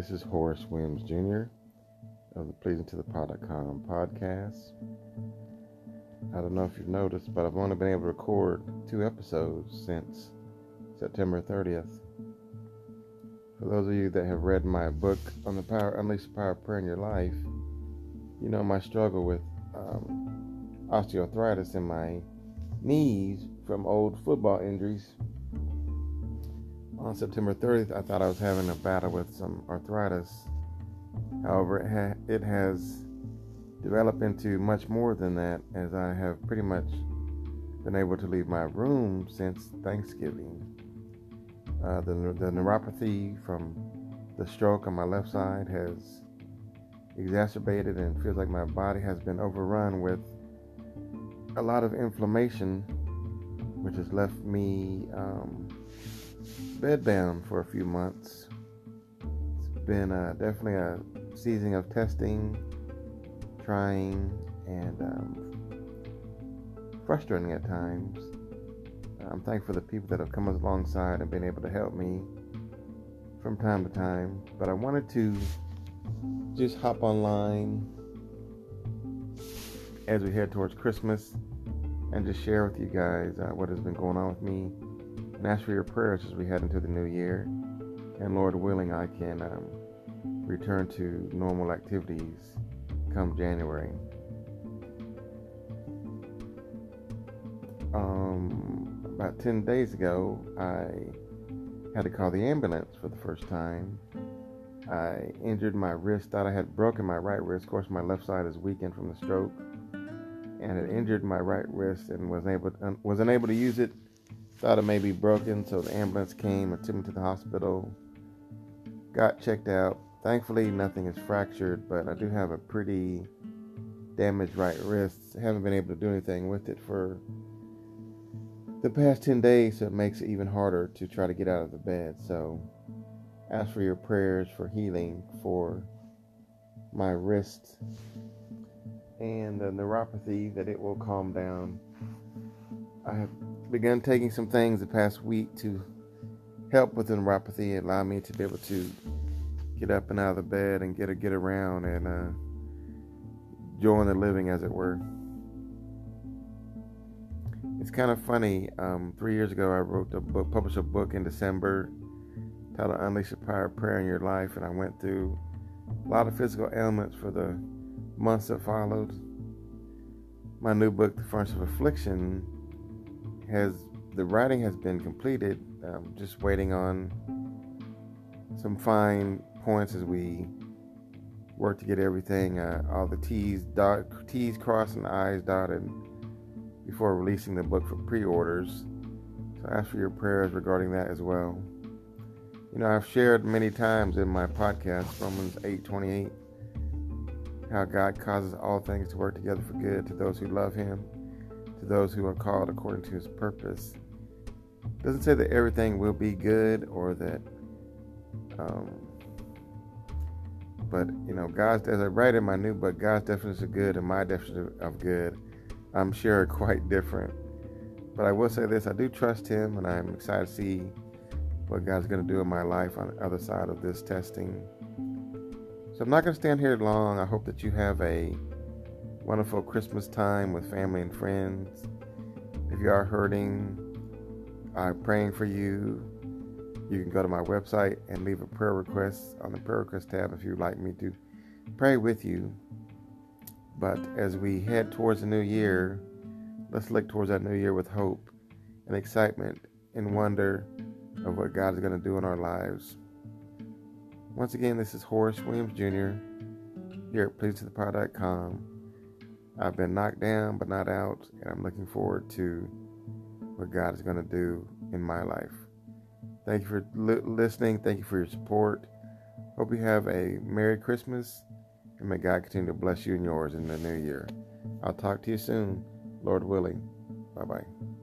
This is Horace Williams Jr. of the Pleasing to the Pod.com podcast. I don't know if you've noticed, but I've only been able to record two episodes since September 30th. For those of you that have read my book on the power, Unleash the Power of Prayer in Your Life, you know my struggle with um, osteoarthritis in my knees from old football injuries on September 30th, I thought I was having a battle with some arthritis. However, it, ha- it has developed into much more than that, as I have pretty much been able to leave my room since Thanksgiving. Uh, the, the neuropathy from the stroke on my left side has exacerbated and feels like my body has been overrun with a lot of inflammation, which has left me um, bedbound for a few months. It's been uh, definitely a season of testing, trying, and um, frustrating at times. I'm thankful for the people that have come alongside and been able to help me from time to time. But I wanted to just hop online as we head towards Christmas and just share with you guys uh, what has been going on with me and ask for your prayers as we head into the new year. And Lord willing, I can um, return to normal activities come January. Um, about 10 days ago, I had to call the ambulance for the first time. I injured my wrist, thought I had broken my right wrist. Of course, my left side is weakened from the stroke, and it injured my right wrist and was able to, was unable to use it Thought it may be broken, so the ambulance came and took me to the hospital. Got checked out. Thankfully, nothing is fractured, but I do have a pretty damaged right wrist. Haven't been able to do anything with it for the past 10 days, so it makes it even harder to try to get out of the bed. So, ask for your prayers for healing for my wrist and the neuropathy that it will calm down. I have begun taking some things the past week to help with neuropathy and allow me to be able to get up and out of the bed and get a get around and uh, join the living, as it were. It's kind of funny. Um, three years ago, I wrote a book, published a book in December titled "Unleash the Power of Prayer in Your Life," and I went through a lot of physical ailments for the months that followed. My new book, "The Furnace of Affliction," has the writing has been completed. Um, just waiting on some fine points as we work to get everything, uh, all the T's dot T's crossed and I's dotted before releasing the book for pre-orders. So ask for your prayers regarding that as well. You know, I've shared many times in my podcast, Romans 8:28, how God causes all things to work together for good to those who love Him to those who are called according to his purpose. It doesn't say that everything will be good or that, um, but you know, God's, as I write in my new book, God's definition of good and my definition of good, I'm sure are quite different. But I will say this I do trust Him, and I'm excited to see what God's going to do in my life on the other side of this testing. So I'm not going to stand here long. I hope that you have a wonderful Christmas time with family and friends. If you are hurting, I'm praying for you. You can go to my website and leave a prayer request on the prayer request tab if you'd like me to pray with you. But as we head towards the new year, let's look towards that new year with hope and excitement and wonder of what God is going to do in our lives. Once again, this is Horace Williams Jr. here at PleasingToThePod.com. I've been knocked down but not out, and I'm looking forward to what God is going to do in my life. Thank you for li- listening. Thank you for your support. Hope you have a Merry Christmas, and may God continue to bless you and yours in the new year. I'll talk to you soon, Lord willing. Bye bye.